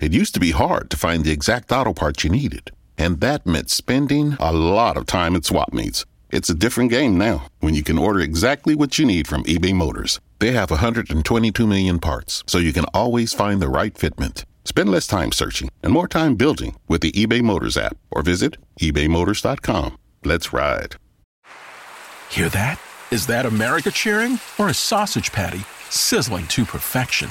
It used to be hard to find the exact auto parts you needed, and that meant spending a lot of time at swap meets. It's a different game now when you can order exactly what you need from eBay Motors. They have 122 million parts, so you can always find the right fitment. Spend less time searching and more time building with the eBay Motors app or visit ebaymotors.com. Let's ride. Hear that? Is that America cheering or a sausage patty sizzling to perfection?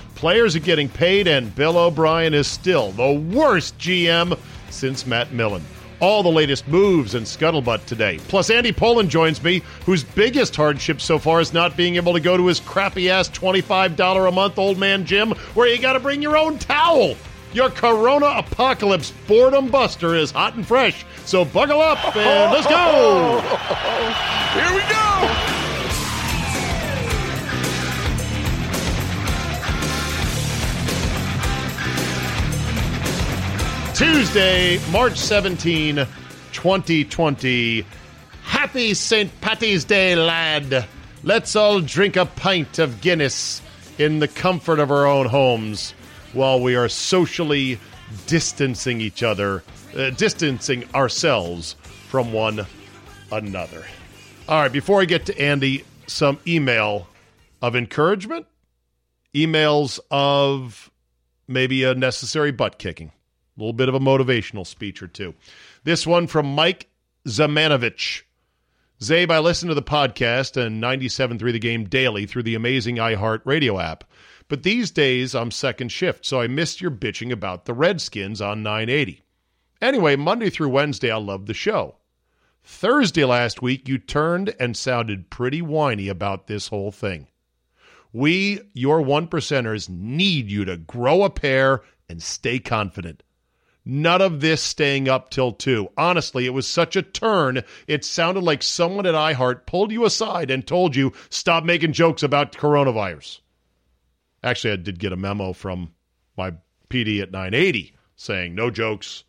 Players are getting paid, and Bill O'Brien is still the worst GM since Matt Millen. All the latest moves and scuttlebutt today. Plus, Andy Pollin joins me, whose biggest hardship so far is not being able to go to his crappy ass $25 a month old man gym where you got to bring your own towel. Your Corona Apocalypse boredom buster is hot and fresh. So buckle up and let's go. Here we go. Tuesday, March 17, 2020. Happy St. Patty's Day, lad. Let's all drink a pint of Guinness in the comfort of our own homes while we are socially distancing each other, uh, distancing ourselves from one another. All right, before I get to Andy, some email of encouragement, emails of maybe a necessary butt kicking. Little bit of a motivational speech or two. This one from Mike Zamanovich. Czabe, I listen to the podcast and 97.3 The Game daily through the amazing iHeart radio app. But these days, I'm second shift, so I missed your bitching about the Redskins on 980. Anyway, Monday through Wednesday, I love the show. Thursday last week, you turned and sounded pretty whiny about this whole thing. We, your one percenters, need you to grow a pair and stay confident. None of this staying up till two. Honestly, it was such a turn. It sounded like someone at iHeart pulled you aside and told you, stop making jokes about coronavirus. Actually, I did get a memo from my PD at 980 saying no jokes,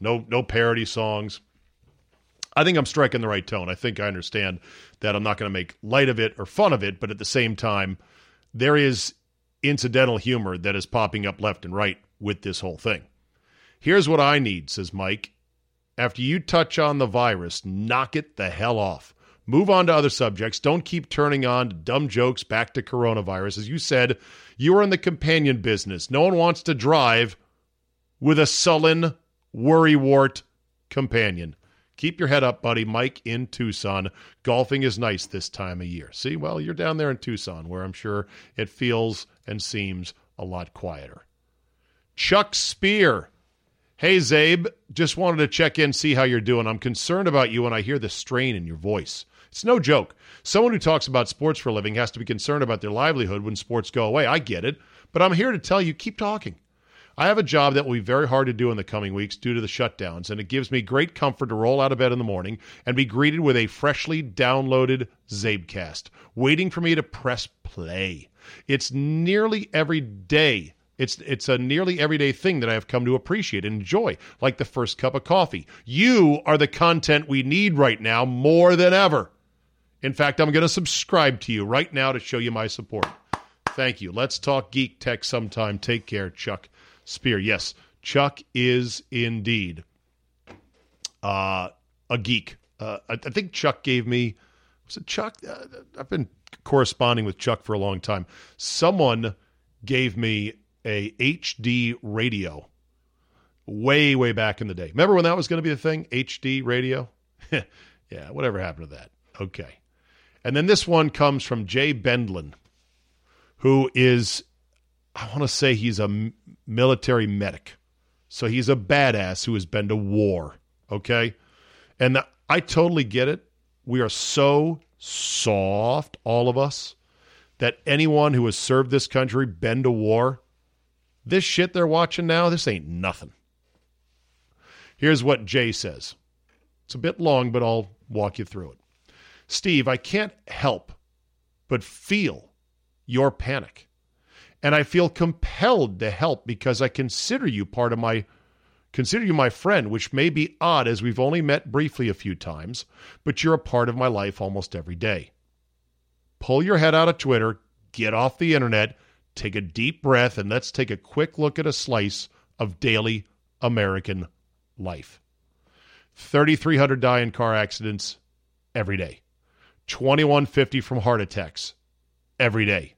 no no parody songs. I think I'm striking the right tone. I think I understand that I'm not going to make light of it or fun of it, but at the same time, there is incidental humor that is popping up left and right with this whole thing. Here's what I need, says Mike. After you touch on the virus, knock it the hell off. Move on to other subjects. Don't keep turning on dumb jokes back to coronavirus. As you said, you are in the companion business. No one wants to drive with a sullen, worrywart companion. Keep your head up, buddy. Mike in Tucson. Golfing is nice this time of year. See, well, you're down there in Tucson, where I'm sure it feels and seems a lot quieter. Chuck Spear Hey, Czabe, just wanted to check in, see how you're doing. I'm concerned about you when I hear the strain in your voice. It's no joke. Someone who talks about sports for a living has to be concerned about their livelihood when sports go away. I get it, but I'm here to tell you keep talking. I have a job that will be very hard to do in the coming weeks due to the shutdowns, and it gives me great comfort to roll out of bed in the morning and be greeted with a freshly downloaded CzabeCast, waiting for me to press play. It's nearly every day it's it's a nearly everyday thing that I have come to appreciate and enjoy, like the first cup of coffee. You are the content we need right now more than ever. In fact, I'm going to subscribe to you right now to show you my support. Thank you. Let's talk geek tech sometime. Take care, Chuck Spear. Yes, Chuck is indeed uh, a geek. Uh, I, I, think Chuck gave me was it Chuck? Uh, I've been corresponding with Chuck for a long time. Someone gave me a HD radio way, way back in the day. Remember when that was going to be a thing? HD radio? yeah, whatever happened to that? Okay. And then this one comes from Jay Bendlin, who is, I want to say he's a military medic. So he's a badass who has been to war. Okay. And I totally get it. We are so soft, all of us, that anyone who has served this country, been to war, this shit they're watching now, this ain't nothing. Here's what Jay says. It's a bit long, but I'll walk you through it. Steve, I can't help but feel your panic. And I feel compelled to help because I consider you part of my consider you my friend, which may be odd as we've only met briefly a few times, but you're a part of my life almost every day. Pull your head out of Twitter, get off the internet, take a deep breath, and let's take a quick look at a slice of daily American life. 3,300 die in car accidents every day, 2,150 from heart attacks every day,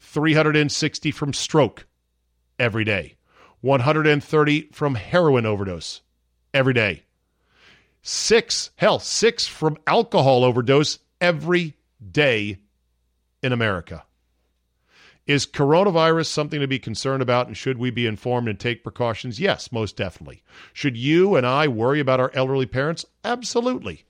360 from stroke every day, 130 from heroin overdose every day, six, hell, six from alcohol overdose every day in America. Is coronavirus something to be concerned about and should we be informed and take precautions? Yes, most definitely. Should you and I worry about our elderly parents? Absolutely.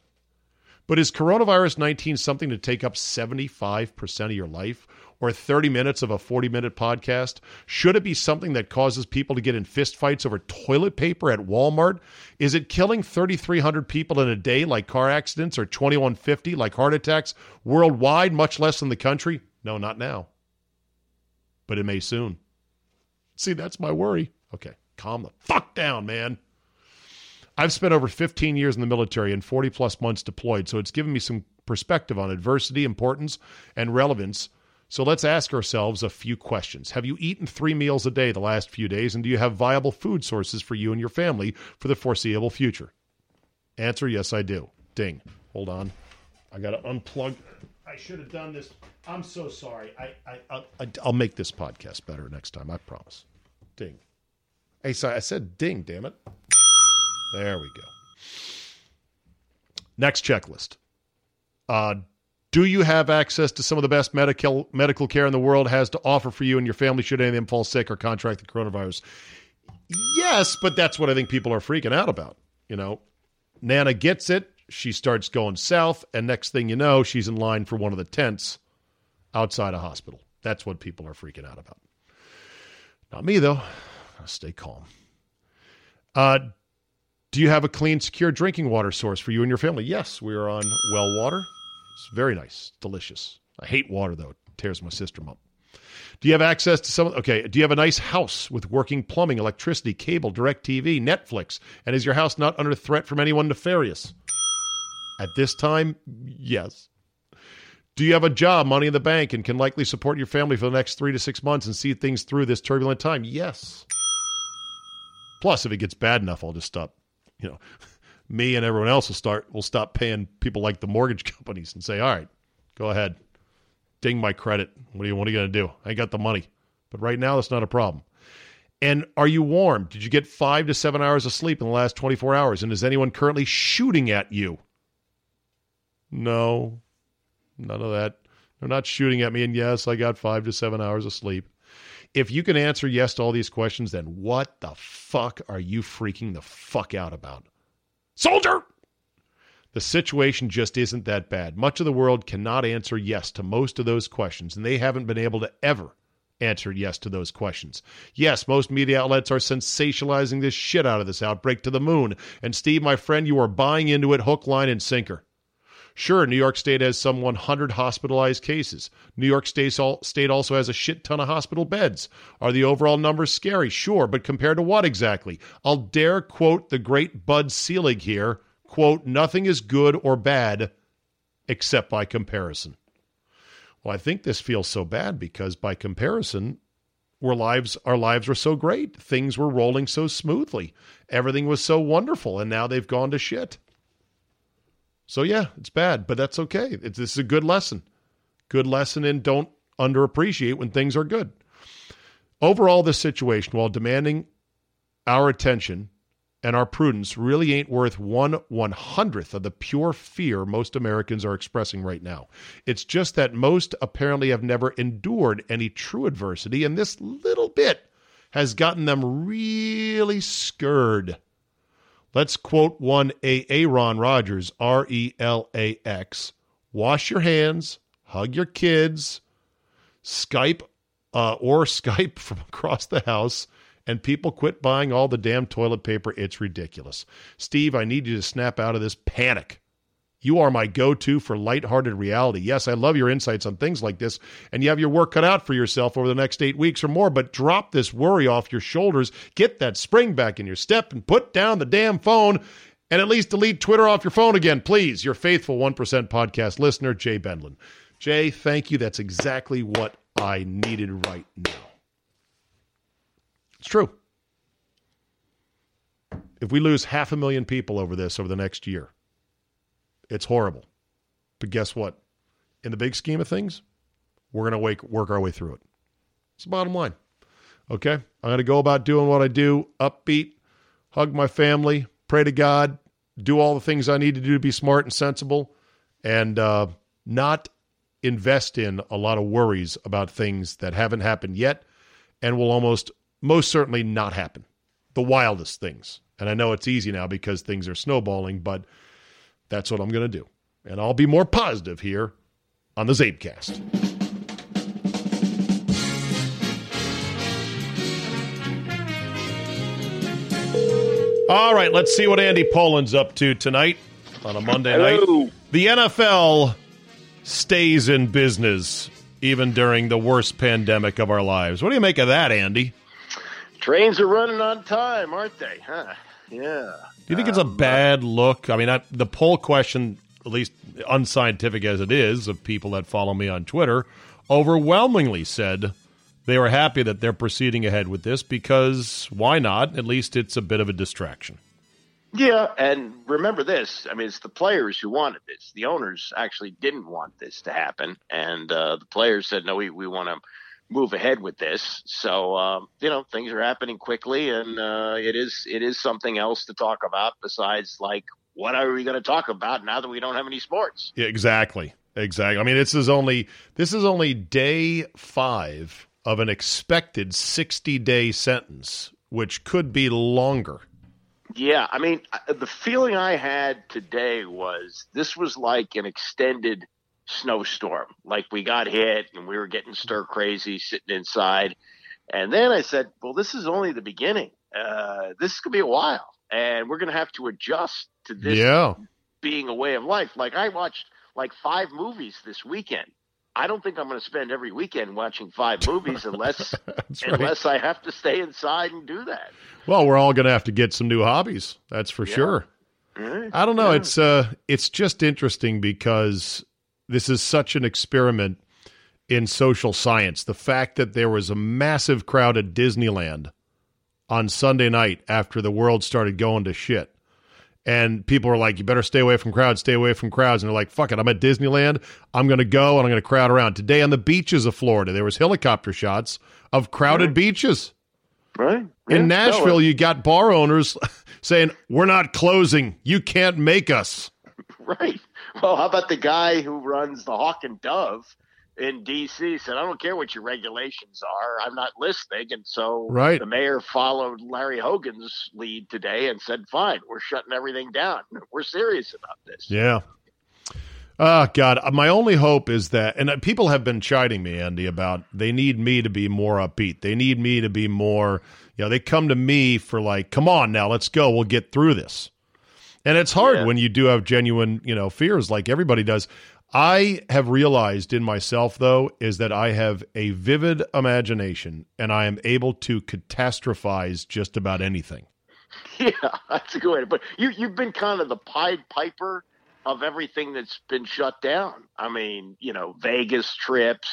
But is coronavirus 19 something to take up 75% of your life or 30 minutes of a 40 minute podcast? Should it be something that causes people to get in fistfights over toilet paper at Walmart? Is it killing 3,300 people in a day like car accidents or 2,150 like heart attacks worldwide, much less in the country? No, not now but it may soon. See, that's my worry. Okay, calm the fuck down, man. I've spent over 15 years in the military and 40 plus months deployed, so it's given me some perspective on adversity, importance, and relevance. So let's ask ourselves a few questions. Have you eaten three meals a day the last few days, and do you have viable food sources for you and your family for the foreseeable future? Answer yes, I do. Ding. Hold on. I got to unplug. I should have done this. I'm so sorry. I, I, I, I'll make this podcast better next time. I promise. Ding. Hey, sorry, I said ding, damn it. There we go. Next checklist. Uh, do you have access to some of the best medical medical care in the world has to offer for you and your family should any of them fall sick or contract the coronavirus? Yes, but that's what I think people are freaking out about. You know, Nana gets it. She starts going south, and next thing you know, she's in line for one of the tents outside a hospital. That's what people are freaking out about. Not me, though. I'll stay calm. Uh, do you have a clean, secure drinking water source for you and your family? Yes, we are on well water. It's very nice, delicious. I hate water, though. It tears my system up. Do you have access to some? Okay. Do you have a nice house with working plumbing, electricity, cable, direct TV, Netflix? And is your house not under threat from anyone nefarious? At this time, yes. Do you have a job, money in the bank, and can likely support your family for the next three to six months and see things through this turbulent time? Yes. Plus, if it gets bad enough, I'll just stop. You know, me and everyone else will start. We'll stop paying people like the mortgage companies and say, "All right, go ahead, ding my credit. What are you you going to do? I got the money." But right now, that's not a problem. And are you warm? Did you get five to seven hours of sleep in the last 24 hours? And is anyone currently shooting at you? No, none of that. They're not shooting at me. And yes, I got five to seven hours of sleep. If you can answer yes to all these questions, then what the fuck are you freaking the fuck out about? Soldier! The situation just isn't that bad. Much of the world cannot answer yes to most of those questions, and they haven't been able to ever answer yes to those questions. Yes, most media outlets are sensationalizing this shit out of this outbreak to the moon. And Steve, my friend, you are buying into it hook, line, and sinker. Sure, New York State has some 100 hospitalized cases. New York State also has a shit ton of hospital beds. Are the overall numbers scary? Sure, but compared to what exactly? I'll dare quote the great Bud Selig here quote, nothing is good or bad except by comparison. Well, I think this feels so bad because by comparison, our lives our lives were so great. Things were rolling so smoothly. Everything was so wonderful, and now they've gone to shit. So yeah, it's bad, but that's okay. It's, this is a good lesson. Good lesson in don't underappreciate when things are good. Overall, this situation, while demanding our attention and our prudence, really ain't worth one one hundredth of the pure fear most Americans are expressing right now. It's just that most apparently have never endured any true adversity, and this little bit has gotten them really scared. Let's quote one Aaron Rodgers, R E L A X. Wash your hands, hug your kids, Skype uh, or Skype from across the house, and people quit buying all the damn toilet paper. It's ridiculous. Steve, I need you to snap out of this panic. You are my go to for lighthearted reality. Yes, I love your insights on things like this, and you have your work cut out for yourself over the next eight weeks or more, but drop this worry off your shoulders, get that spring back in your step, and put down the damn phone, and at least delete Twitter off your phone again, please. Your faithful 1% podcast listener, Jay Bendlin. Jay, thank you. That's exactly what I needed right now. It's true. If we lose half a million people over this over the next year, it's horrible. But guess what? In the big scheme of things, we're going to work our way through it. It's the bottom line. Okay? I'm going to go about doing what I do upbeat, hug my family, pray to God, do all the things I need to do to be smart and sensible, and uh, not invest in a lot of worries about things that haven't happened yet and will almost, most certainly not happen. The wildest things. And I know it's easy now because things are snowballing, but that's what I'm going to do. And I'll be more positive here on the CzabeCast. All right, let's see what Andy Pollin's up to tonight on a Monday Hello. night. The NFL stays in business even during the worst pandemic of our lives. What do you make of that, Andy? Trains are running on time, aren't they? Huh? Yeah. Do you think it's a bad look? I mean, I, the poll question, at least unscientific as it is, of people that follow me on Twitter, overwhelmingly said they were happy that they're proceeding ahead with this because why not? At least it's a bit of a distraction. Yeah, and remember this. I mean, it's the players who wanted this. The owners actually didn't want this to happen, and uh, the players said, "No, we we want to move ahead with this. So um, you know things are happening quickly, and uh, it is it is something else to talk about besides like what are we going to talk about now that we don't have any sports? Yeah, exactly, exactly. I mean, this is only this is only day five of an expected sixty day sentence, which could be longer. Yeah, I mean, the feeling I had today was this was like an extended snowstorm. Like we got hit and we were getting stir crazy sitting inside. And then I said, well, this is only the beginning. Uh, this could be a while and we're going to have to adjust to this yeah. being a way of life. Like I watched like five movies this weekend. I don't think I'm going to spend every weekend watching five movies unless right. unless I have to stay inside and do that. Well, we're all going to have to get some new hobbies. That's for yeah. sure. I don't know. It's uh, it's just interesting because this is such an experiment in social science. The fact that there was a massive crowd at Disneyland on Sunday night after the world started going to shit. And people were like, you better stay away from crowds, stay away from crowds. And they're like, fuck it, I'm at Disneyland. I'm going to go and I'm going to crowd around. Today on the beaches of Florida, there was helicopter shots of crowded beaches. Right. In Nashville, you got bar owners saying, we're not closing. You can't make us. Right. Well, how about the guy who runs the Hawk and Dove in D.C. said, I don't care what your regulations are. I'm not listening. And so Right. the mayor followed Larry Hogan's lead today and said, fine, we're shutting everything down. We're serious about this. Yeah. Oh God, my only hope is that, and uh, people have been chiding me, Andy, about they need me to be more upbeat. They need me to be more, you know, they come to me for like, come on now, let's go, we'll get through this. And it's hard Yeah. when you do have genuine, you know, fears like everybody does. I have realized in myself, though, is that I have a vivid imagination and I am able to catastrophize just about anything. Yeah, that's a good way to put it. You, you've been kind of the Pied Piper of everything that's been shut down. I mean, you know, Vegas trips.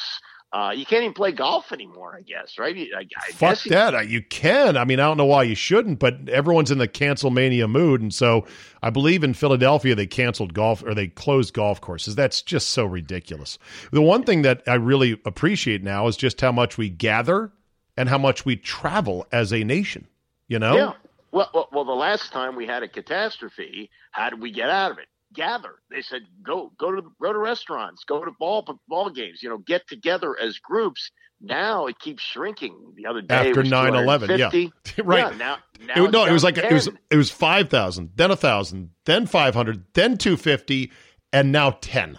Uh, you can't even play golf anymore, I guess, right? I, I Fuck guess you- that. Uh, You can. I mean, I don't know why you shouldn't, but everyone's in the cancel mania mood. And so I believe in Philadelphia, they canceled golf or they closed golf courses. That's just so ridiculous. The one thing that I really appreciate now is just how much we gather and how much we travel as a nation. You know? Yeah. Well, well, well, the last time we had a catastrophe, how did we get out of it? Gather. They said go go to go to restaurants, go to ball ball games. You know, get together as groups. Now it keeps shrinking. The other day After was 9/11, yeah. Right. Yeah, now, now It, no, it was like to it was it was five thousand, then a thousand, then five hundred, then two fifty, and now ten.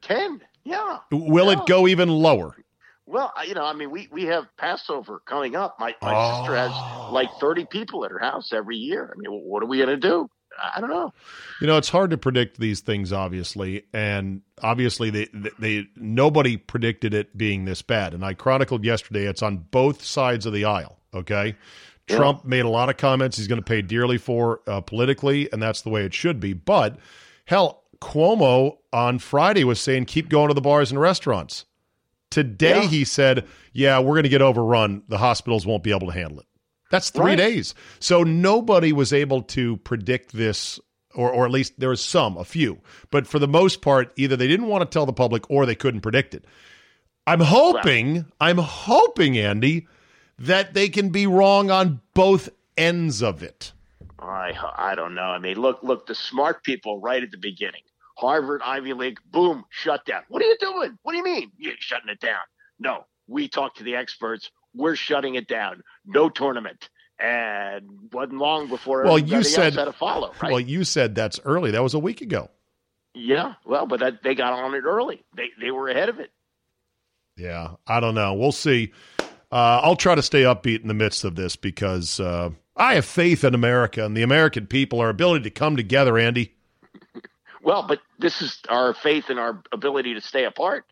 ten. Yeah. Will Yeah. it go even lower? Well, you know, I mean, we, we have Passover coming up. My my oh. sister has like 30 people at her house every year. I mean, what are we going to do? I don't know. You know, it's hard to predict these things, obviously, and obviously they, they, they nobody predicted it being this bad. And I chronicled yesterday; it's on both sides of the aisle. Okay, yeah. Trump made a lot of comments he's going to pay dearly for uh, politically, and that's the way it should be. But hell, Cuomo on Friday was saying keep going to the bars and restaurants. Today yeah. he said, "Yeah, we're going to get overrun. The hospitals won't be able to handle it." That's three right. days. So nobody was able to predict this, or, or at least there was some, a few. But for the most part, either they didn't want to tell the public or they couldn't predict it. I'm hoping, right. I'm hoping, Andy, that they can be wrong on both ends of it. I I don't know. I mean, look, look, the smart people right at the beginning. Harvard, Ivy League, boom, shut down. What are you doing? What do you mean? You're shutting it down. No, we talk to the experts we're shutting it down. No tournament. And wasn't long before well, you said, had to follow. Right? Well, you said that's early. That was a week ago. Yeah, well, but that, they got on it early. They they were ahead of it. Yeah, I don't know. We'll see. Uh, I'll try to stay upbeat in the midst of this because uh, I have faith in America and the American people, our ability to come together. Andy. well, but this is our faith in our ability to stay apart.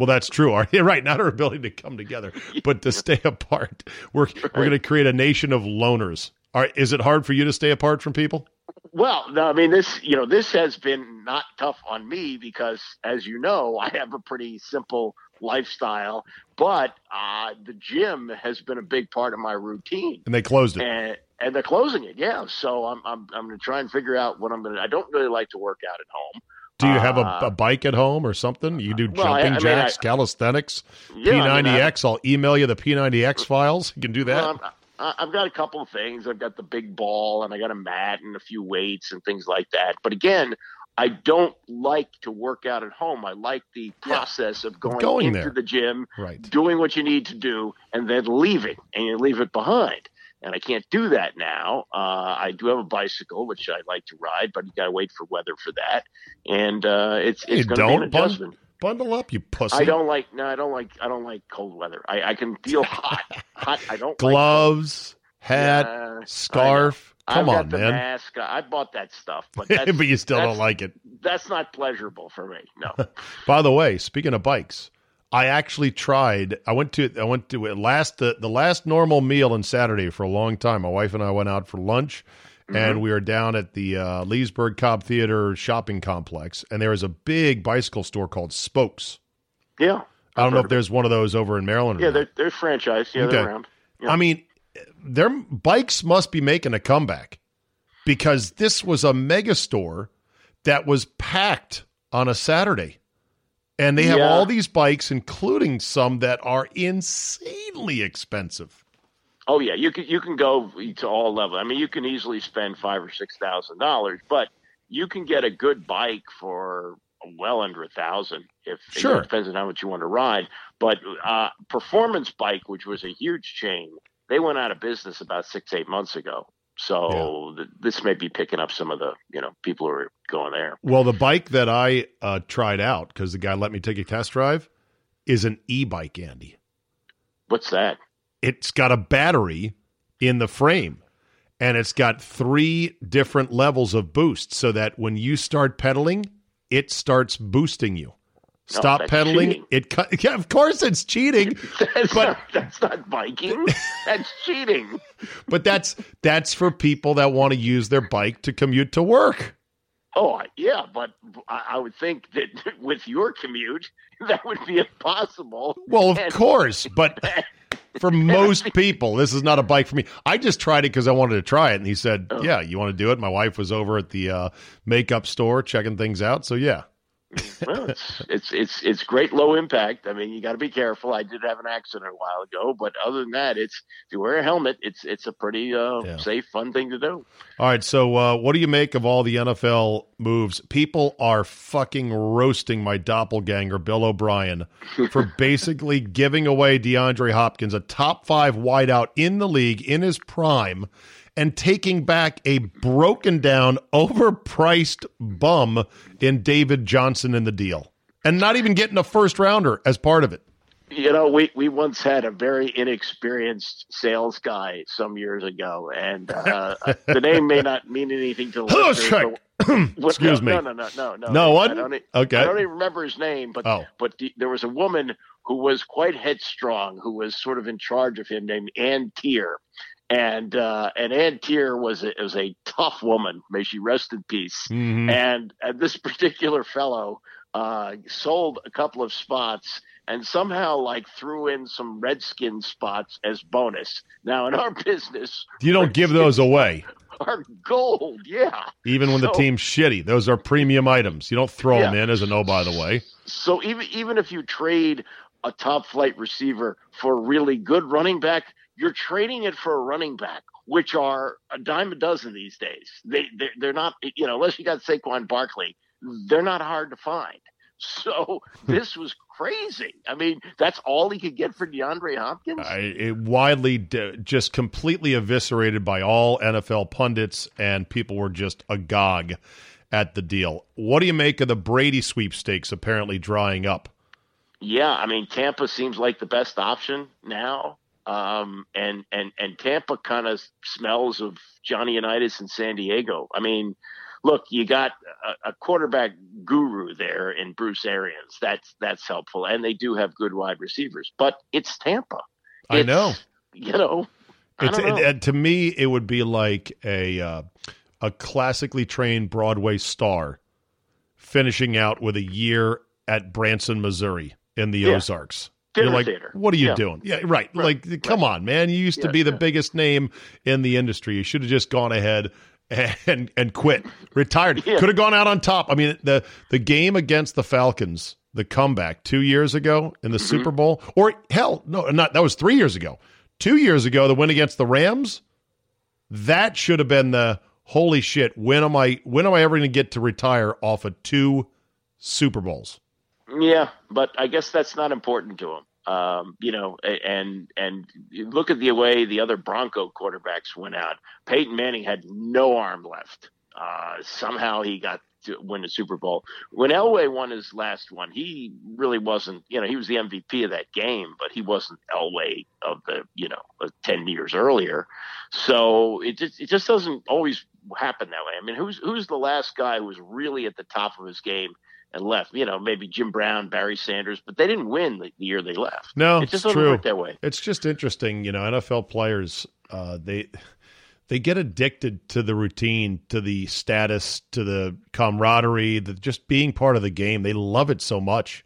Well, that's true. Our, right. Not our ability to come together, but to stay apart. We're right. we're going to create a nation of loners. All right, is it hard for you to stay apart from people? Well, no, I mean this. You know, this has been not tough on me because, as you know, I have a pretty simple lifestyle. But uh, the gym has been a big part of my routine. And they closed it. And, and they're closing it. Yeah. So I'm I'm I'm going to try and figure out what I'm going to. I don't really like to work out at home. Do you have a, uh, a, bike at home or something? You do well, jumping I, I jacks, mean, I, calisthenics, yeah, P90X. I'll email you the P90X files. You can do that. Well, I've got a couple of things. I've got the big ball and I got a mat and a few weights and things like that. But again, I don't like to work out at home. I like the process yeah. of going, going into there. the gym, right. doing what you need to do, and then leaving, and you leave it behind and I can't do that now. Uh, I do have a bicycle, which I like to ride, but you got to wait for weather for that, and uh, it's it's going to be an adjustment. Bundle up, you pussy. I don't like no, I don't like I don't like cold weather. I, I can feel hot. hot. I don't gloves, like hat, yeah, scarf. Come I've on, man. Mask. I bought that stuff, but but you still don't like it. That's not pleasurable for me. No. By the way, speaking of bikes, I actually tried. I went to I went to last the, the last normal meal on Saturday for a long time. My wife and I went out for lunch, mm-hmm. and we were down at the uh, Leesburg Cobb Theater shopping complex, and there was a big bicycle store called Spokes. Yeah, I don't know if there's one of those over in Maryland. Yeah, they're, they're franchise. Yeah, okay. they're around. Yeah. I mean, their bikes must be making a comeback because this was a mega store that was packed on a Saturday. And they have yeah. all these bikes, including some that are insanely expensive. Oh yeah, you can you can go to all levels. I mean, you can easily spend five or six thousand dollars, but you can get a good bike for well under a thousand. If sure, it depends on how much you want to ride. But uh, Performance Bike, which was a huge chain, they went out of business about six eight months ago. So yeah. th- this may be picking up some of the you know people who are going there. Well, the bike that I uh, tried out because the guy let me take a test drive is an e-bike, Andy. What's that? It's got a battery in the frame, and it's got three different levels of boost, so that when you start pedaling, it starts boosting you. Stop pedaling. Cheating. It yeah, of course it's cheating. that's but not, that's not biking. That's cheating. but that's that's for people that want to use their bike to commute to work. Oh yeah, but I would think that with your commute, that would be impossible. Well, of and, course, but for most people, this is not a bike for me. I just tried it because I wanted to try it, and he said, oh. "Yeah, you want to do it." My wife was over at the uh, makeup store checking things out, so yeah well, it's, it's it's it's great low impact. I mean, you got to be careful. I did have an accident a while ago, but other than that, it's if you wear a helmet, it's it's a pretty uh, yeah. safe, fun thing to do. All right, so uh, what do you make of all the NFL moves? People are fucking roasting my doppelganger, Bill O'Brien, for basically giving away DeAndre Hopkins, a top five wideout in the league in his prime and taking back a broken down, overpriced bum in David Johnson in the deal, and not even getting a first rounder as part of it. You know, we, we once had a very inexperienced sales guy some years ago, and uh, the name may not mean anything to the listeners, Excuse me. No, no, no, no, no. No I one? don't, e- Okay. I don't even remember his name, but Oh. but the, there was a woman who was quite headstrong, who was sort of in charge of him, named Ann Tier, and uh, and Ann Tier was a, was a tough woman. May she rest in peace. Mhm. And, and this particular fellow uh, sold a couple of spots and somehow like threw in some redskin spots as bonus. Now in our business, You don't give those away, are gold, yeah. even when the team's shitty. Those are premium items. You don't throw them in as a no, by the way. So even even if you trade a top flight receiver for a really good running back, you're trading it for a running back, which are a dime a dozen these days. They they're, they're not you know unless you got Saquon Barkley, they're not hard to find. So this was crazy. I mean, that's all he could get for DeAndre Hopkins. I, it widely, d- just completely eviscerated by all NFL pundits, and people were just agog at the deal. What do you make of the Brady sweepstakes apparently drying up? Yeah, I mean Tampa seems like the best option now. Um, and and and Tampa kind of smells of Johnny Unitas in San Diego. I mean, look, you got a, a quarterback guru there in Bruce Arians. That's that's helpful, and they do have good wide receivers. But it's Tampa. I know. You know, It's know. it- to me, it would be like a uh, a classically trained Broadway star finishing out with a year at Branson, Missouri, in the Yeah. Ozarks. Dinner You're like, theater. what are you Yeah. doing? Yeah, right. Right, Like, come on, man. You used to be the yeah. biggest name in the industry. You should have just gone ahead and and quit, retired. Could have gone out on top. I mean, the the game against the Falcons, the comeback two years ago in the Mm-hmm. Super Bowl, or hell, no, not that was three years ago. Two years ago, the win against the Rams. That should have been the holy shit. When am I? When am I ever going to get to retire off of two Super Bowls? Yeah, but I guess that's not important to him. Um, you know, and and look at the way the other Bronco quarterbacks went out. Peyton Manning had no arm left. Uh, somehow he got to win the Super Bowl. When Elway won his last one, he really wasn't. You know, he was the MVP of that game, but he wasn't Elway of the you know ten years earlier. So it just it just doesn't always happen that way. I mean, who's who's the last guy who was really at the top of his game and left? You know, maybe Jim Brown, Barry Sanders, but they didn't win the, the year they left. No, it it's just doesn't true. work that way. It's just interesting, you know. NFL players, uh, they they get addicted to the routine, to the status, to the camaraderie, the just being part of the game. They love it so much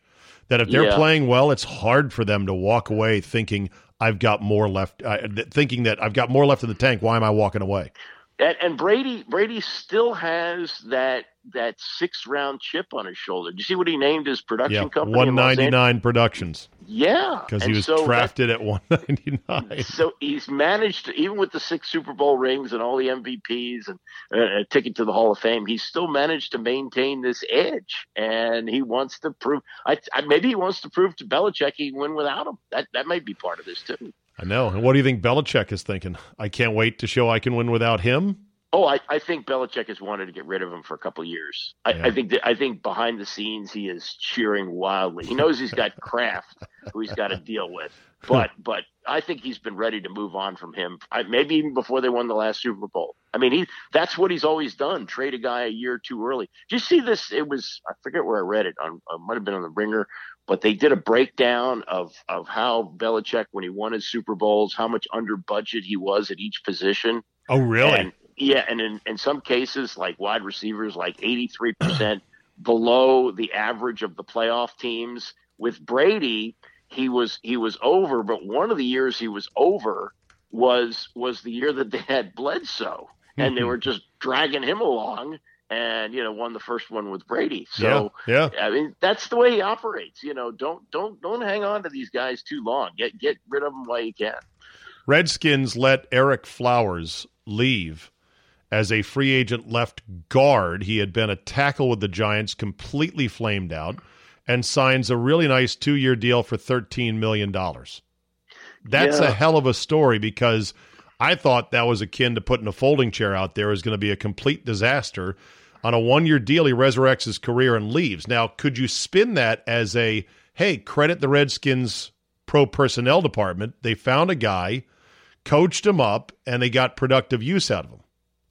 that if they're Yeah. playing well, it's hard for them to walk away thinking I've got more left, uh, th- thinking that I've got more left in the tank. Why am I walking away? And, and Brady Brady still has that that six round chip on his shoulder. Do you see what he named his production Yeah, company? one ninety nine Productions Yeah, because he was so that- drafted at one ninety nine. so he's managed, to, even with the six Super Bowl rings and all the MVPs and uh, a ticket to the Hall of Fame, he's still managed to maintain this edge. And he wants to prove, I, I, maybe he wants to prove to Belichick he can win without him. That that might be part of this too. I know. And what do you think Belichick is thinking? I can't wait to show I can win without him. Oh, I, I think Belichick has wanted to get rid of him for a couple of years. I, Yeah. I think that I think behind the scenes he is cheering wildly. He knows he's got Kraft, who he's got to deal with, but but I think he's been ready to move on from him. I, maybe even before they won the last Super Bowl. I mean, he that's what he's always done: trade a guy a year too early. Did you see this? It was I forget where I read it on. Uh, might have been on the Ringer, but they did a breakdown of of how Belichick, when he won his Super Bowls, how much under budget he was at each position. Oh, really? And, yeah, and in, in some cases, like wide receivers, like 83% below the average of the playoff teams. With Brady, he was he was over, but one of the years he was over was was the year that they had Bledsoe, and they hmm. were just dragging him along, and you know won the first one with Brady. So yeah, I mean that's the way he operates. You know, don't don't don't hang on to these guys too long. Get get rid of them while you can. Redskins let Ereck Flowers leave as a free agent left guard. He had been a tackle with the Giants, completely flamed out, and signs a really nice two year deal for $13 million. That's Yeah. a hell of a story because I thought that was akin to putting a folding chair out there is going to be a complete disaster. On a one year deal, he resurrects his career and leaves. Now, could you spin that as a hey, credit the Redskins pro personnel department. They found a guy, coached him up, and they got productive use out of him.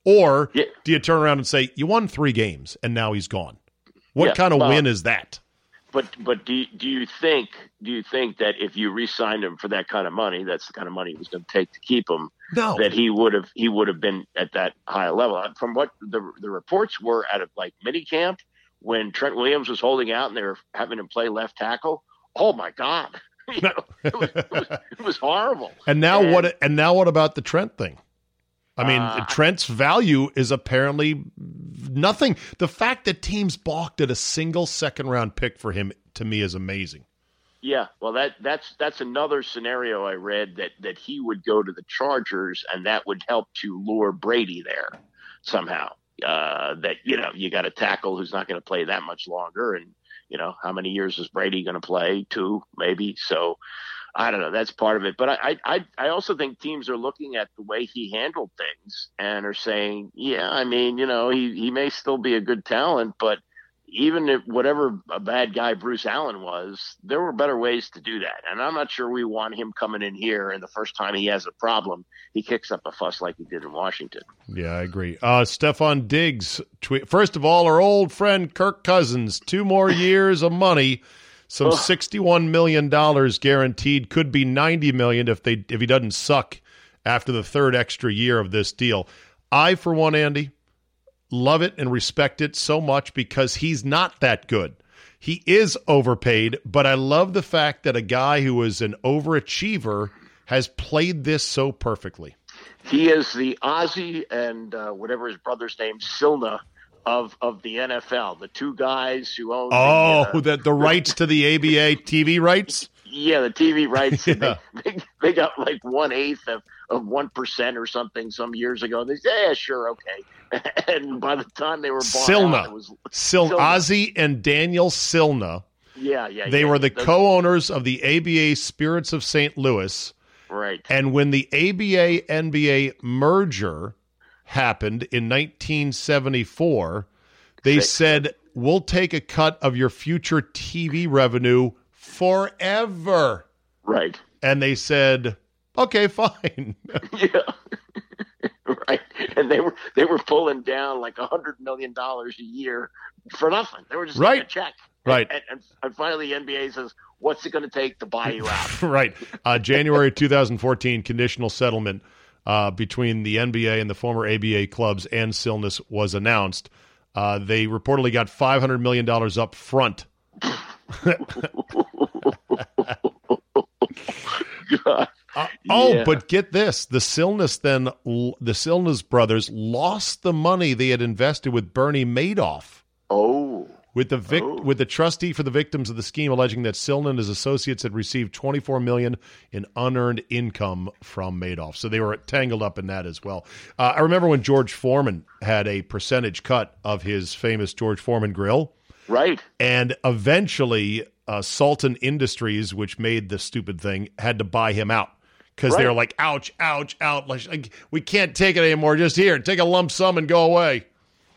Or Yeah. do you turn around and say, you won three games and now he's gone? What Yeah, kind of well- win is that? But but do you, do you think do you think that if you re-signed him for that kind of money, that's the kind of money it was going to take to keep him, No. that he would have he would have been at that high level. Uh, from what the the reports were out of like minicamp when Trent Williams was holding out and they were having him play left tackle. Oh my God, You know, it, was, it, was, it was horrible. And now And- what? And now what about the Trent thing? I mean, Uh, Trent's value is apparently nothing. The fact that teams balked at a single second round pick for him to me is amazing. Yeah, well, that that's that's another scenario I read that that he would go to the Chargers, and that would help to lure Brady there somehow. Uh, that you know you got a tackle who's not going to play that much longer, and you know how many years is Brady going to play? Two, maybe. So I don't know. That's part of it. But I I I also think teams are looking at the way he handled things and are saying, yeah, I mean, you know, he he may still be a good talent, but even if whatever a bad guy Bruce Allen was, there were better ways to do that. And I'm not sure we want him coming in here and the first time he has a problem, he kicks up a fuss like he did in Washington. Yeah, I agree. Uh, Stefon Diggs tweet. First of all, our old friend Kirk Cousins, two more years of money, some Ugh. sixty-one million dollars guaranteed. Could be ninety million if they if he doesn't suck after the third extra year of this deal. I, for one, Andy, love it and respect it so much because he's not that good. He is overpaid, but I love the fact that a guy who is an overachiever has played this so perfectly. He is the Ozzie and uh, whatever his brother's name, Silna, of of the NFL. The two guys who own. Oh, the, uh, the, the rights to the ABA TV rights? yeah, the TV rights. Yeah. They, they, they got like one eighth of of one percent or something some years ago. And They said, yeah, sure, okay. And by the time they were bought Silna. out, it was Sil- Silna. Ozzie and Daniel Silna. yeah, yeah. They yeah, were the those- co-owners of the ABA Spirits of St. Louis. right. And when the ABA NBA merger happened in 1974, they Six. said, "We'll take a cut of your future TV revenue forever." Right. And they said, "Okay, fine." Yeah. right. And they were they were pulling down like a hundred million dollars a year for nothing. They were just Right. getting a check. Right. And, and, and finally the NBA says, What's it gonna take to buy you out? right. Uh, January 2014 conditional settlement uh, between the NBA and the former ABA clubs and Silnas was announced. Uh, they reportedly got $500 million up front. Uh, oh, Yeah. but get this: the Silnas then, the Silnas brothers lost the money they had invested with Bernie Madoff. Oh. With the vic- Oh. with the trustee for the victims of the scheme alleging that Silna and his associates had received 24 million in unearned income from Madoff, so they were tangled up in that as well. Uh, I remember when George Foreman had a percentage cut of his famous George Foreman grill, Right. and eventually uh, Salton Industries, which made the stupid thing, had to buy him out because they Right. were like, "Ouch, ouch, ouch! Like, we can't take it anymore. Just here, take a lump sum and go away."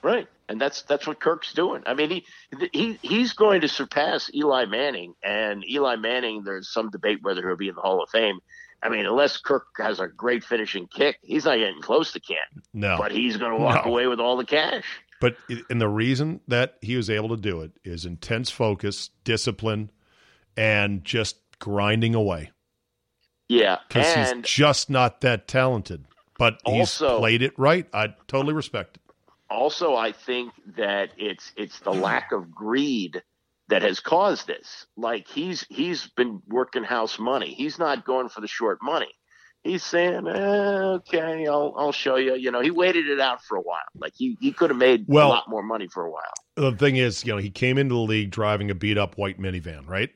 Right. And that's that's what Kirk's doing. I mean, he he he's going to surpass Eli Manning, and Eli Manning. There's some debate whether he'll be in the Hall of Fame. I mean, unless Kirk has a great finishing kick, he's not getting close to Canton. No, But he's going to walk No. away with all the cash. But and the reason that he was able to do it is intense focus, discipline, and just grinding away Yeah, because he's just not that talented. But he's Also- played it right. I totally respect it. Also I think that it's it's the lack of greed that has caused this. Like he's he's been working house money. He's not going for the short money. He's saying, eh, "Okay, I'll I'll show you." You know, he waited it out for a while. Like he he could have made Well- a lot more money for a while. The thing is, you know, he came into the league driving a beat up white minivan, right?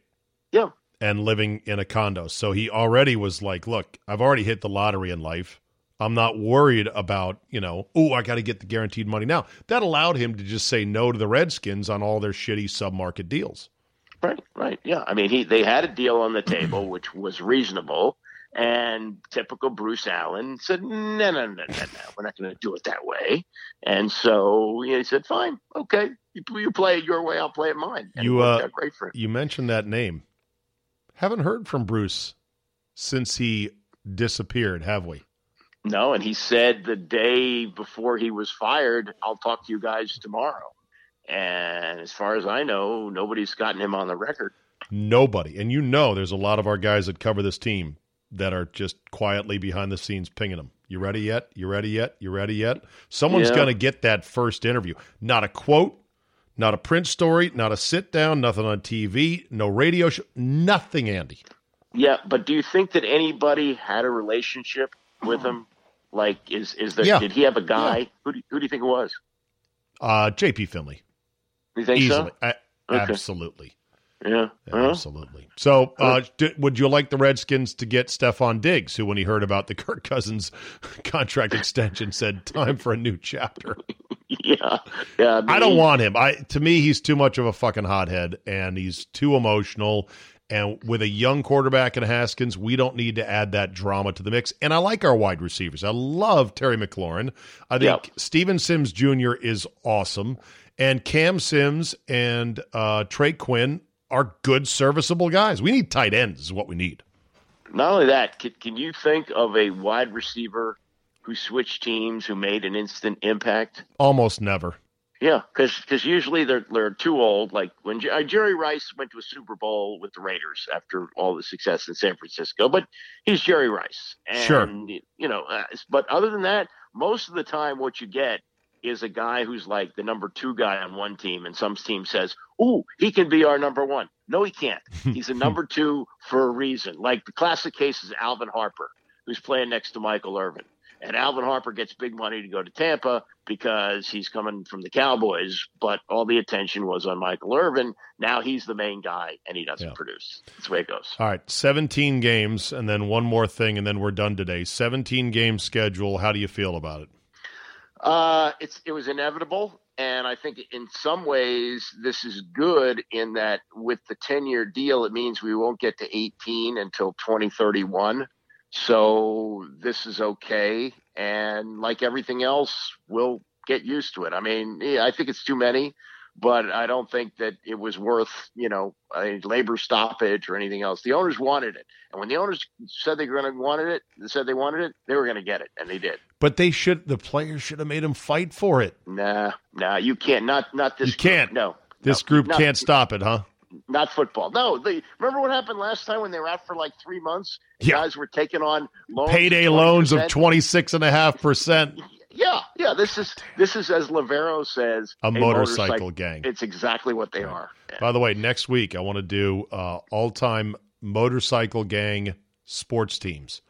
Yeah, And living in a condo. So he already was like, look, I've already hit the lottery in life. I'm not worried about, you know, oh, I got to get the guaranteed money now. That allowed him to just say no to the Redskins on all their shitty submarket deals. right, right. Yeah, I mean, he they had a deal on the table which was reasonable. And typical Bruce Allen said, "No, no, no, no, no. We're not going to do it that way." And so he said, "Fine, okay. You, you play it your way, I'll play it mine." And You, uh, great for him. You mentioned that name. Haven't heard from Bruce since he disappeared, have we? No, and he said the day before he was fired, I'll talk to you guys tomorrow. And as far as I know, nobody's gotten him on the record. Nobody. And you know there's a lot of our guys that cover this team that are just quietly behind the scenes pinging them. You ready yet? You ready yet? You ready yet? Someone's Yeah. going to get that first interview. Not a quote, not a print story, not a sit down, nothing on TV, no radio show, nothing, Andy. Yeah, but do you think that anybody had a relationship with him? Like, is is there? Yeah. Did he have a guy? Who do, who do you think it was? Uh, JP Finlay. You think Easily. A- Okay. Absolutely. so? Yeah. Huh? Absolutely. So, uh, d- would you like the Redskins to get Stefon Diggs, who, when he heard about the Kirk Cousins contract extension, said, "Time for a new chapter"? Yeah. Yeah. I don't want him. I to me, he's too much of a fucking hothead, and he's too emotional. And with a young quarterback in Haskins, we don't need to add that drama to the mix. And I like our wide receivers. I love Terry McLaurin. I think Yep. Steven Sims Jr. is awesome, and Cam Sims and uh, Trey Quinn are good, serviceable guys. We need tight ends. Is what we need. Not only that, can, can you think of a wide receiver who switched teams who made an instant impact? Almost never. Yeah, because because usually they're they're too old. Like when Jer- uh, Jerry Rice went to a Super Bowl with the Raiders after all the success in San Francisco, but he's Jerry Rice, and Sure. you know. Uh, but other than that, most of the time, what you get is a guy who's like the number two guy on one team, and some team says, "Ooh, he can be our number one." No, he can't. He's a number two for a reason. Like the classic case is Alvin Harper, who's playing next to Michael Irvin. And Alvin Harper gets big money to go to Tampa because he's coming from the Cowboys, but all the attention was on Michael Irvin. Now he's the main guy and he doesn't Yeah. produce. That's the way it goes. All right, 17 games, and then one more thing, and then we're done today. 17 game schedule. How do you feel about it? Uh, it's it was inevitable, and I think in some ways this is good in that with the ten year deal, it means we won't get to eighteen until twenty thirty one. So this is okay, and like everything else, we'll get used to it. I mean, yeah, I think it's too many, but I don't think that it was worth you know a labor stoppage or anything else. The owners wanted it, and when the owners said they were going to wanted it, they said they wanted it, they were going to get it, and they did. But they should. The players should have made them fight for it. Nah, nah, you can't. Not not this. You can't. Group. No, This no, group not- can't stop it, huh? Not football. No, they remember what happened last time when they were out for like three months. Yeah. guys were taking on loans Payday loans of 20%? twenty six and a half percent. Yeah, yeah. This is this is as Lavero says A motorcycle gang. It's exactly what they are. By the way, next week I want to do uh, all time motorcycle gang sports teams.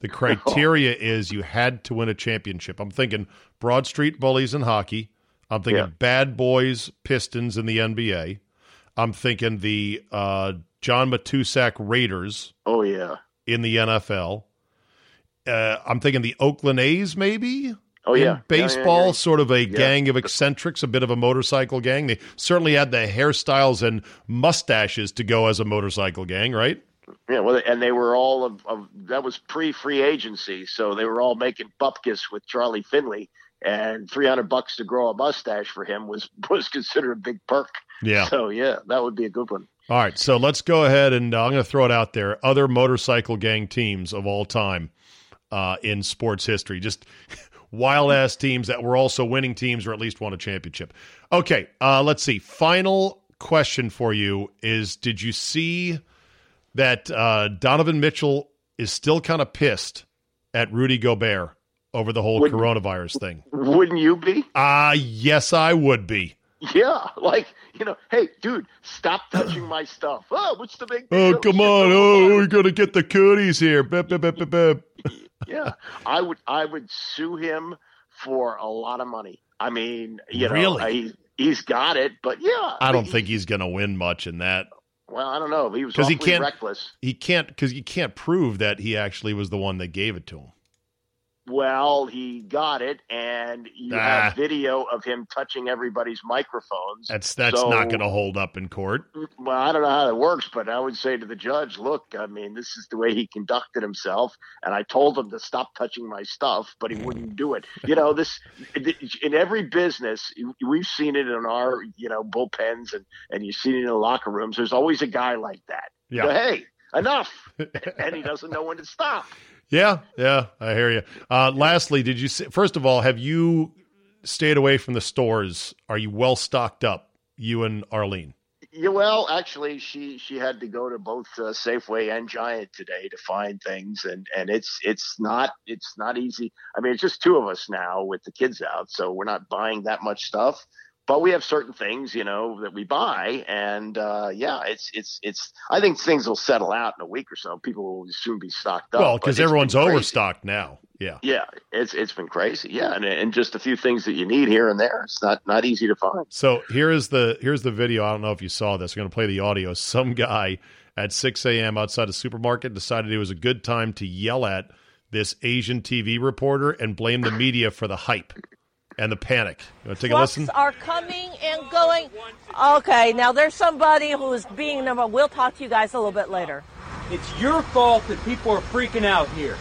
The criteria is you had to win a championship. I'm thinking Broad Street Bullies in hockey. I'm thinking Yeah. Bad Boys Pistons in the NBA. I'm thinking the uh, John Matuszak Raiders Oh yeah. in the NFL. Uh, I'm thinking the Oakland A's, maybe. Oh in yeah. Yeah, baseball, yeah, yeah. sort of a Yeah. gang of eccentrics, a bit of a motorcycle gang. They certainly had the hairstyles and mustaches to go as a motorcycle gang, right? Yeah, well, and they were all of, of that was pre-free agency, so they were all making bupkis with Charlie Finley, and three hundred bucks to grow a mustache for him was was considered a big perk. Yeah. So yeah, that would be a good one. All right, so let's go ahead and uh, I'm going to throw it out there. Other motorcycle gang teams of all time uh, in sports history, just wild ass teams that were also winning teams or at least won a championship. Okay, uh, let's see. Final question for you is: Did you see that uh, Donovan Mitchell is still kind of pissed at Rudy Gobert over the whole Would- coronavirus thing? Wouldn't you be? Ah, yes, I would be. Yeah, like you know, hey, dude, stop touching my stuff. Oh, what's the big? Oh, come on! Oh, we're gonna get the cooties here. Yeah, I would, I would sue him for a lot of money. I mean, you know, Really? I, he's got it, but yeah, I don't he- think he's going to win much in that. Well, I don't know. He was 'Cause he can't- reckless. He can't because you can't prove that he actually was the one that gave it to him. Well, he got it, and you Ah. have video of him touching everybody's microphones. That's that's So- not going to hold up in court. Well, I don't know how that works, but I would say to the judge, look, I mean, this is the way he conducted himself, and I told him to stop touching my stuff, but he wouldn't do it. You know, this in every business, we've seen it in our, you know, bullpens, and and you've seen it in the locker rooms. There's always a guy like that. Yeah. So, hey, enough, and he doesn't know when to stop. Yeah, yeah, I hear you. Uh, lastly, did you see, first of all have you stayed away from the stores? Are you well stocked up, you and Arlene? Yeah, well, actually, she she had to go to both uh, Safeway and Giant today to find things, and and it's it's not it's not easy. I mean, it's just two of us now with the kids out, so we're not buying that much stuff but we have certain things, you know, that we buy, and uh, yeah, it's it's it's. I think things will settle out in a week or so. People will soon be stocked up. Well, because everyone's overstocked now. Yeah, yeah, it's it's been crazy. Yeah, and and just a few things that you need here and there. It's not not easy to find. So here is the here's the video. I don't know if you saw this. I'm going to play the audio. Some guy at 6 a.m. outside a supermarket decided it was a good time to yell at this Asian TV reporter and blame the media for the hype and the panic. You want to take Trucks a listen? are coming and going. Okay, now there's somebody who is being number. We'll talk to you guys a little bit later. It's your fault that people are freaking out here.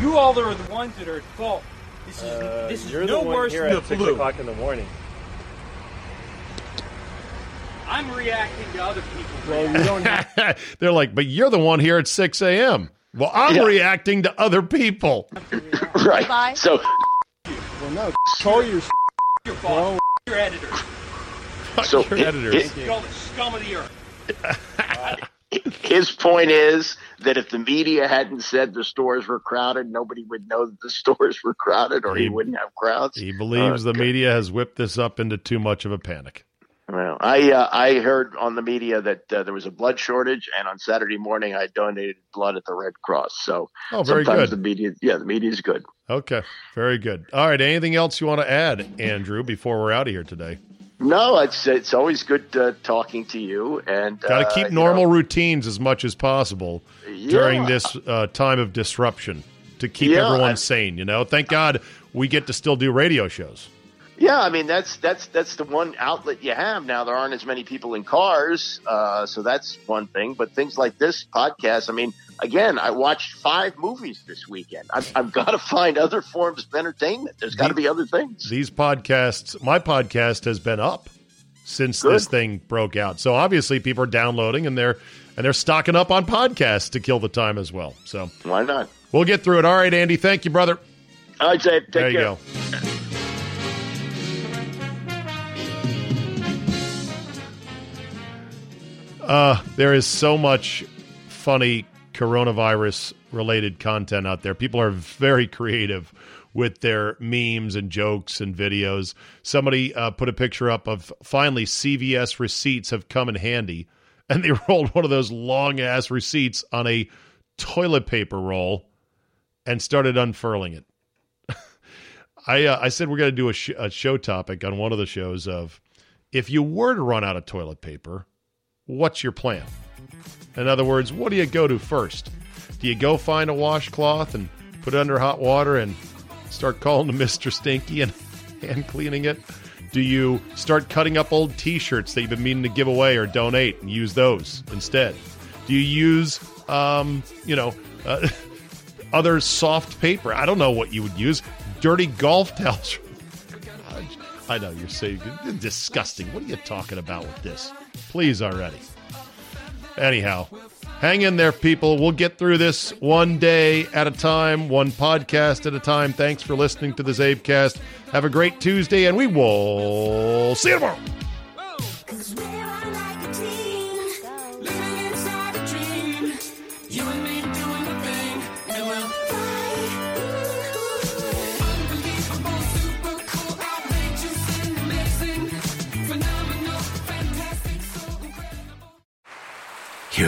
You all are the ones that are at fault. This is Uh, this is you're no the one worse here than the six flu. o'clock in the morning. I'm reacting to other people. Well, you don't. They're like, but you're the one here at 6 a.m. Well, I'm Yeah. reacting to other people. right. Bye. So well, no. Call your. your boss, your editor, so your it- editors. it- you all the scum of the earth. his point is that if the media hadn't said the stores were crowded, nobody would know that the stores were crowded, or he, He- wouldn't have crowds. He believes Uh, the media has whipped this up into too much of a panic. Well, I uh, I heard on the media that uh, there was a blood shortage, and on Saturday morning I donated blood at the Red Cross. So Oh, very sometimes good. the media, yeah, the media is good. Okay, very good. All right, anything else you want to add, Andrew, before we're out of here today? No, it's it's always good uh, talking to you, and Got to uh, keep normal know, routines as much as possible Yeah. during this uh, time of disruption to keep Yeah, everyone I- sane. You know, thank God we get to still do radio shows. Yeah, I mean that's that's that's the one outlet you have now. There aren't as many people in cars, uh, so that's one thing. But things like this podcast, I mean, again, I watched five movies this weekend. I've, I've got to find other forms of entertainment. There's got to be other things. These podcasts, my podcast has been up since Good. this thing broke out. So obviously people are downloading and they're and they're stocking up on podcasts to kill the time as well. So Why not? we'll get through it. All right, Andy. Thank you, brother. All right, Dave. Take there you care. go. Uh, there is so much funny coronavirus related content out there. People are very creative with their memes and jokes and videos. Somebody uh, put a picture up of finally CVS receipts have come in handy, and they rolled one of those long ass receipts on a toilet paper roll and started unfurling it. I uh, I said we're going to do a, sh- a show topic on one of the shows of if you were to run out of toilet paper, what's your plan? In other words, what do you go to first? Do you go find a washcloth and put it under hot water and start calling to Mr. Stinky and hand cleaning it? Do you start cutting up old T-shirts that you've been meaning to give away or donate and use those instead? Do you use, um, you know, uh, other soft paper? I don't know what you would use. Dirty golf towels. I know you're saying disgusting. What are you talking about with this? Please already. Anyhow, hang in there, people. We'll get through this one day at a time, one podcast at a time. Thanks for listening to the CzabeCast. Have a great Tuesday, and we will see you tomorrow.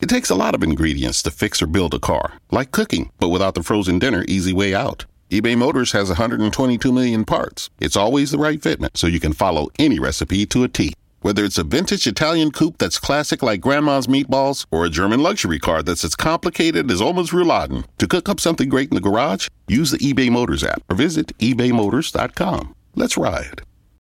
It takes a lot of ingredients to fix or build a car, like cooking, but without the frozen dinner easy way out. eBay Motors has 122 million parts. It's always the right fitment, so you can follow any recipe to a T. Whether it's a vintage Italian coupe that's classic like grandma's meatballs, or a German luxury car that's as complicated as Oma's rouladen, to cook up something great in the garage, use the eBay Motors app or visit ebaymotors.com. Let's ride.